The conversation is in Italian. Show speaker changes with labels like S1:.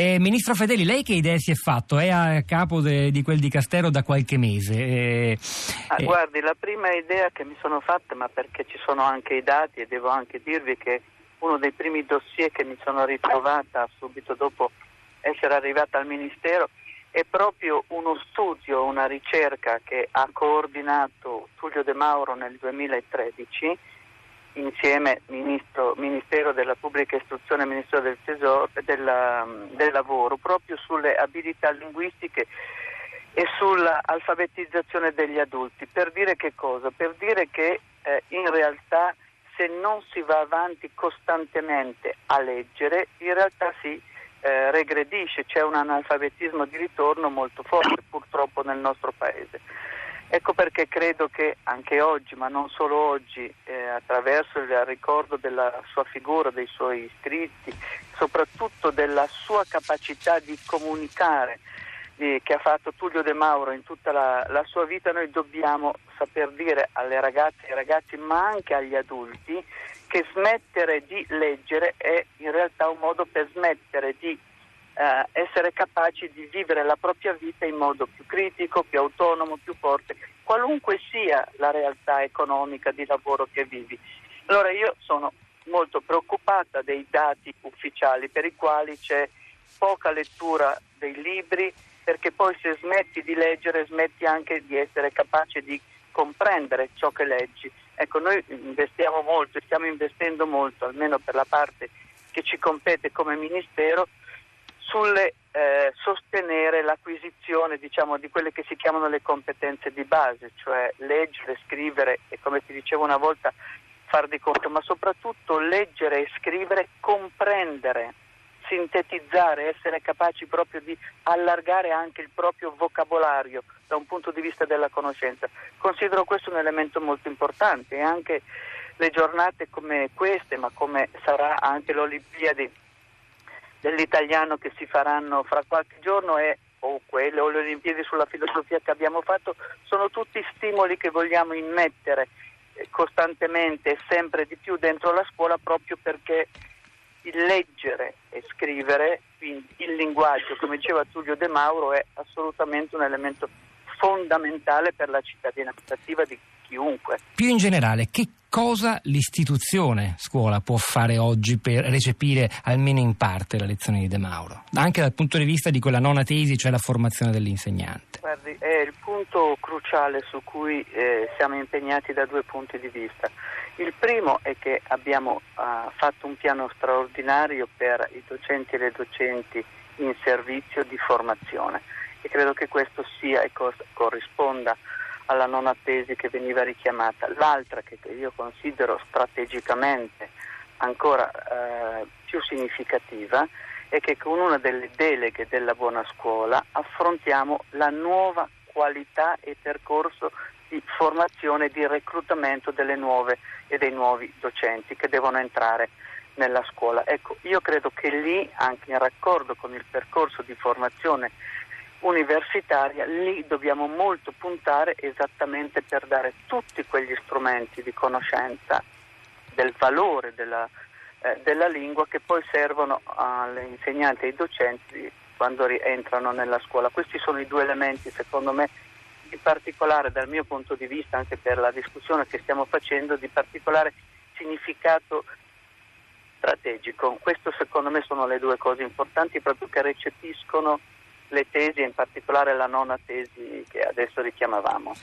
S1: Eh, Ministro Fedeli, lei che idee si è fatto? È a capo de, di quel dicastero da qualche mese. Eh,
S2: ah, eh... Guardi, la prima idea che mi sono fatta, ma perché ci sono anche i dati e devo anche dirvi che uno dei primi dossier che mi sono ritrovata subito dopo essere arrivata al Ministero è proprio uno studio, una ricerca che ha coordinato Tullio De Mauro nel 2013 insieme Ministro, Ministero della Pubblica Istruzione e Ministero del, Tesoro, della, del Lavoro proprio sulle abilità linguistiche e sull'alfabetizzazione degli adulti. Per dire che cosa? Per dire che eh, in realtà se non si va avanti costantemente a leggere, in realtà si eh, regredisce, c'è un analfabetismo di ritorno molto forte purtroppo nel nostro Paese. Ecco perché credo che anche oggi, ma non solo oggi, eh, attraverso il ricordo della sua figura, dei suoi scritti, soprattutto della sua capacità di comunicare eh, che ha fatto Tullio De Mauro in tutta la, la, sua vita, noi dobbiamo saper dire alle ragazze e ai ragazzi, ma anche agli adulti, che smettere di leggere è in realtà un modo per smettere di eh, essere capaci di vivere la propria vita in modo più critico, più autonomo, più forte, qualunque sia la realtà economica di lavoro che vivi. Allora io sono molto preoccupata dei dati ufficiali per i quali c'è poca lettura dei libri, perché poi se smetti di leggere smetti anche di essere capace di comprendere ciò che leggi. Ecco, noi investiamo molto, stiamo investendo molto, almeno per la parte che ci compete come Ministero, sulle eh, sostenere l'acquisizione diciamo, di quelle che si chiamano le competenze di base, cioè leggere, scrivere e come ti dicevo una volta far di conto, ma soprattutto leggere e scrivere, comprendere, sintetizzare, essere capaci proprio di allargare anche il proprio vocabolario da un punto di vista della conoscenza. Considero questo un elemento molto importante e anche le giornate come queste, ma come sarà anche l'Olimpiadi dell'italiano che si faranno fra qualche giorno e, o quelle o le Olimpiadi sulla filosofia che abbiamo fatto sono tutti stimoli che vogliamo immettere eh, costantemente e sempre di più dentro la scuola proprio perché il leggere e scrivere, quindi il linguaggio, come diceva Tullio De Mauro, è assolutamente un elemento fondamentale per la cittadinanza attiva di chiunque.
S1: Più in generale, che cosa l'istituzione scuola può fare oggi per recepire almeno in parte la lezione di De Mauro, anche dal punto di vista di quella nona tesi, cioè la formazione dell'insegnante?
S2: Guardi, è il punto cruciale su cui eh, siamo impegnati da due punti di vista. Il primo è che abbiamo uh, fatto un piano straordinario per i docenti e le docenti in servizio di formazione e credo che questo sia e corrisponda alla nona tesi che veniva richiamata. L'altra che io considero strategicamente ancora eh, più significativa è che con una delle deleghe della buona scuola affrontiamo la nuova qualità e percorso di formazione e di reclutamento delle nuove e dei nuovi docenti che devono entrare nella scuola. Ecco, io credo che lì, anche in raccordo con il percorso di formazione universitaria, lì dobbiamo molto puntare esattamente per dare tutti quegli strumenti di conoscenza del valore della, eh, della lingua che poi servono agli insegnanti e ai docenti quando rientrano nella scuola. Questi sono i due elementi, secondo me, di particolare dal mio punto di vista, anche per la discussione che stiamo facendo, di particolare significato strategico. Questo secondo me sono le due cose importanti proprio che recepiscono le tesi, in particolare la nona tesi che adesso richiamavamo.